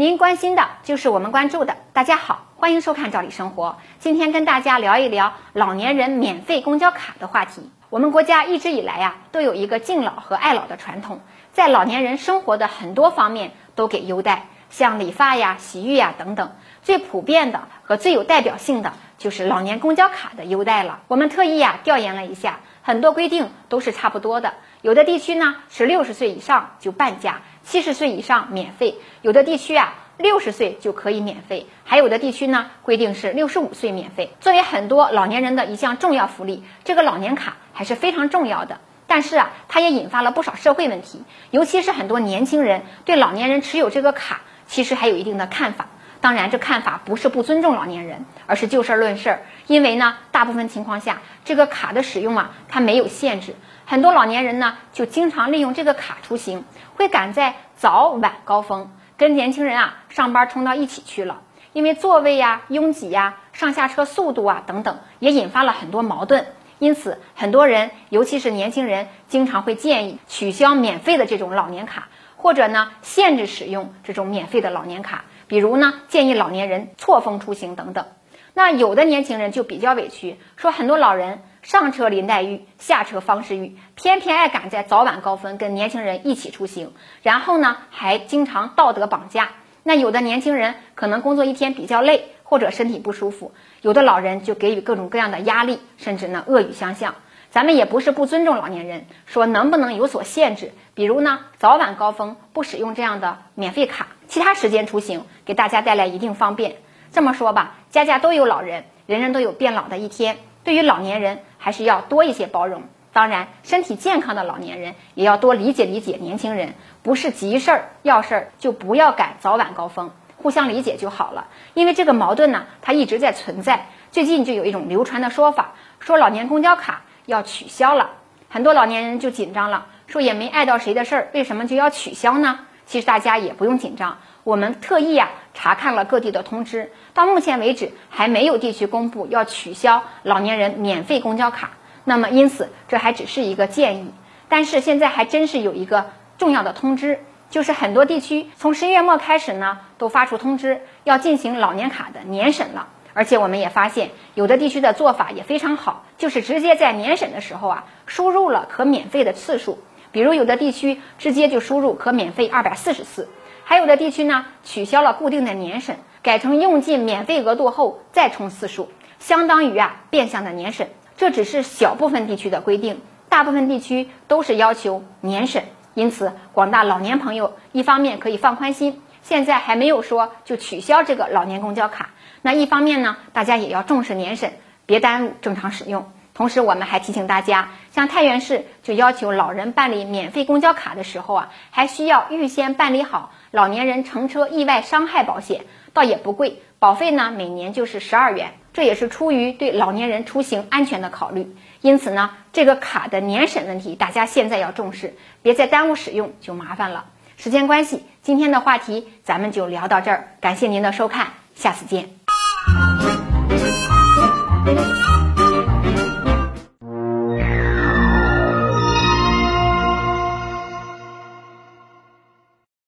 您关心的就是我们关注的。大家好，欢迎收看《赵理生活》。今天跟大家聊一聊老年人免费公交卡的话题。我们国家一直以来呀，都有一个敬老和爱老的传统，在老年人生活的很多方面都给优待，像理发呀、洗浴呀等等。最普遍的和最有代表性的就是老年公交卡的优待了。我们特意呀调研了一下，很多规定都是差不多的。有的地区呢是六十岁以上就半价，七十岁以上免费；有的地区啊六十岁就可以免费，还有的地区呢规定是六十五岁免费。作为很多老年人的一项重要福利，这个老年卡还是非常重要的。但是啊，它也引发了不少社会问题，尤其是很多年轻人对老年人持有这个卡其实还有一定的看法。当然，这看法不是不尊重老年人，而是就事论事。因为呢，大部分情况下，这个卡的使用啊，它没有限制。很多老年人呢，就经常利用这个卡出行，会赶在早晚高峰跟年轻人啊上班冲到一起去了。因为座位呀、拥挤呀、上下车速度啊等等，也引发了很多矛盾。因此，很多人，尤其是年轻人，经常会建议取消免费的这种老年卡，或者呢，限制使用这种免费的老年卡。比如呢，建议老年人错峰出行等等。那有的年轻人就比较委屈，说很多老人上车林黛玉，下车方世玉，偏偏爱赶在早晚高峰跟年轻人一起出行，然后呢还经常道德绑架。那有的年轻人可能工作一天比较累，或者身体不舒服，有的老人就给予各种各样的压力，甚至呢恶语相向。咱们也不是不尊重老年人，说能不能有所限制？比如呢，早晚高峰不使用这样的免费卡，其他时间出行给大家带来一定方便。这么说吧，家家都有老人，人人都有变老的一天。对于老年人，还是要多一些包容。当然，身体健康的老年人也要多理解理解年轻人，不是急事儿要事儿就不要赶早晚高峰，互相理解就好了。因为这个矛盾呢，它一直在存在。最近就有一种流传的说法，说老年公交卡。要取消了，很多老年人就紧张了，说也没碍到谁的事儿，为什么就要取消呢？其实大家也不用紧张，我们特意呀查看了各地的通知，到目前为止还没有地区公布要取消老年人免费公交卡。那么因此这还只是一个建议，但是现在还真是有一个重要的通知，就是很多地区从十一月末开始呢，都发出通知要进行老年卡的年审了。而且我们也发现，有的地区的做法也非常好，就是直接在年审的时候啊，输入了可免费的次数。比如有的地区直接就输入可免费二百四十次，还有的地区呢取消了固定的年审，改成用尽免费额度后再充次数，相当于啊变相的年审。这只是小部分地区的规定，大部分地区都是要求年审。因此，广大老年朋友一方面可以放宽心，现在还没有说就取消这个老年公交卡。那一方面呢，大家也要重视年审，别耽误正常使用。同时，我们还提醒大家，像太原市就要求老人办理免费公交卡的时候啊，还需要预先办理好老年人乘车意外伤害保险，倒也不贵，保费呢每年就是十二元。这也是出于对老年人出行安全的考虑。因此呢，这个卡的年审问题，大家现在要重视，别再耽误使用就麻烦了。时间关系，今天的话题咱们就聊到这儿，感谢您的收看，下次见。